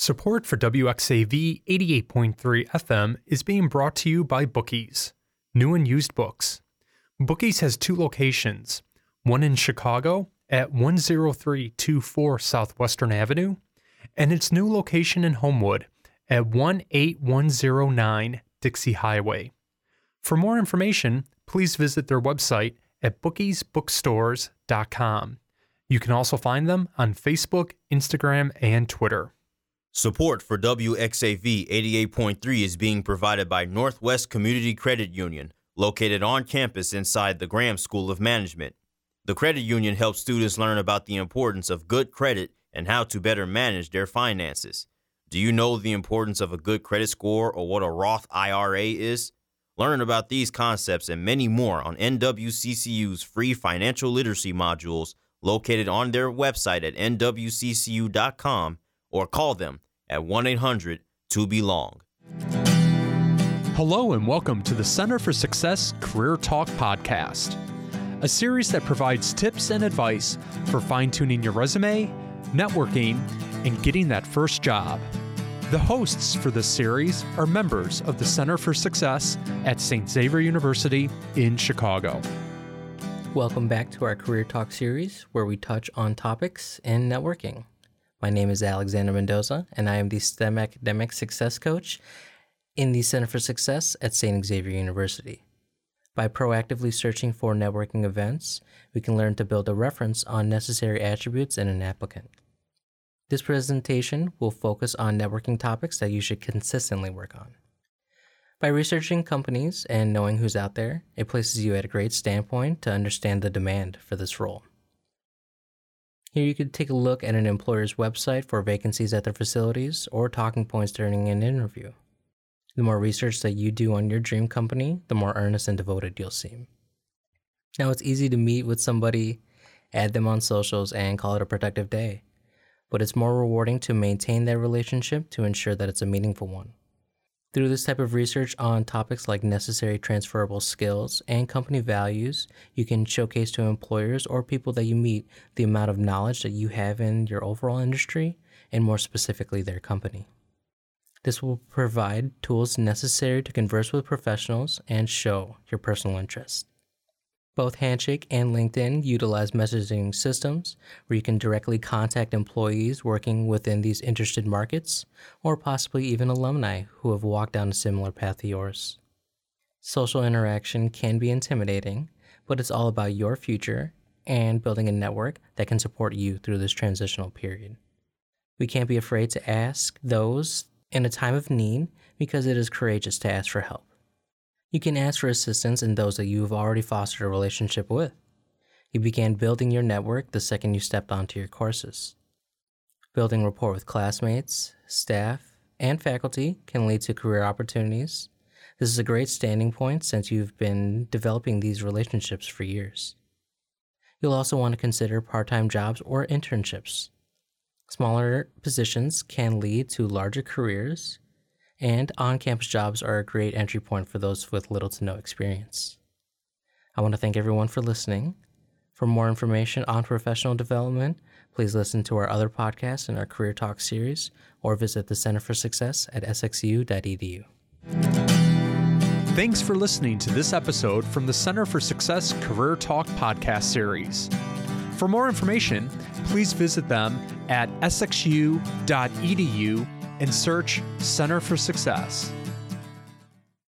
Support for WXAV 88.3 FM is being brought to you by Bookies, new and used books. Bookies has two locations one in Chicago at 10324 South Western Avenue, and its new location in Homewood at 18109 Dixie Highway. For more information, please visit their website at bookiesbookstores.com. You can also find them on Facebook, Instagram, and Twitter. Support for WXAV 88.3 is being provided by Northwest Community Credit Union, located on campus inside the Graham School of Management. The credit union helps students learn about the importance of good credit and how to better manage their finances. Do you know the importance of a good credit score or what a Roth IRA is? Learn about these concepts and many more on NWCCU's free financial literacy modules located on their website at nwccu.com or call them at 1 800 2 Belong. Hello, and welcome to the Center for Success Career Talk podcast, a series that provides tips and advice for fine tuning your resume, networking, and getting that first job. The hosts for this series are members of the Center for Success at St. Xavier University in Chicago. Welcome back to our Career Talk series, where we touch on topics in networking. My name is Alexander Mendoza, and I am the STEM Academic Success Coach in the Center for Success at St. Xavier University. By proactively searching for networking events, we can learn to build a reference on necessary attributes in an applicant. This presentation will focus on networking topics that you should consistently work on. By researching companies and knowing who's out there, it places you at a great standpoint to understand the demand for this role. Here you could take a look at an employer's website for vacancies at their facilities or talking points during an interview. The more research that you do on your dream company, the more earnest and devoted you'll seem. Now, it's easy to meet with somebody, add them on socials, and call it a productive day. But it's more rewarding to maintain that relationship to ensure that it's a meaningful one. Through this type of research on topics like necessary transferable skills and company values, you can showcase to employers or people that you meet the amount of knowledge that you have in your overall industry and more specifically their company. This will provide tools necessary to converse with professionals and show your personal interest. Both Handshake and LinkedIn utilize messaging systems where you can directly contact employees working within these interested markets, or possibly even alumni who have walked down a similar path to yours. Social interaction can be intimidating, but it's all about your future and building a network that can support you through this transitional period. We can't be afraid to ask those in a time of need because it is courageous to ask for help. You can ask for assistance in those that you have already fostered a relationship with. You began building your network the second you stepped onto your courses. Building rapport with classmates, staff, and faculty can lead to career opportunities. This is a great standing point since you've been developing these relationships for years. You'll also want to consider part time jobs or internships. Smaller positions can lead to larger careers and on campus jobs are a great entry point for those with little to no experience. I want to thank everyone for listening. For more information on professional development, please listen to our other podcasts in our Career Talk series or visit the Center for Success at sxu.edu. Thanks for listening to this episode from the Center for Success Career Talk podcast series. For more information, please visit them at sxu.edu and search Center for Success.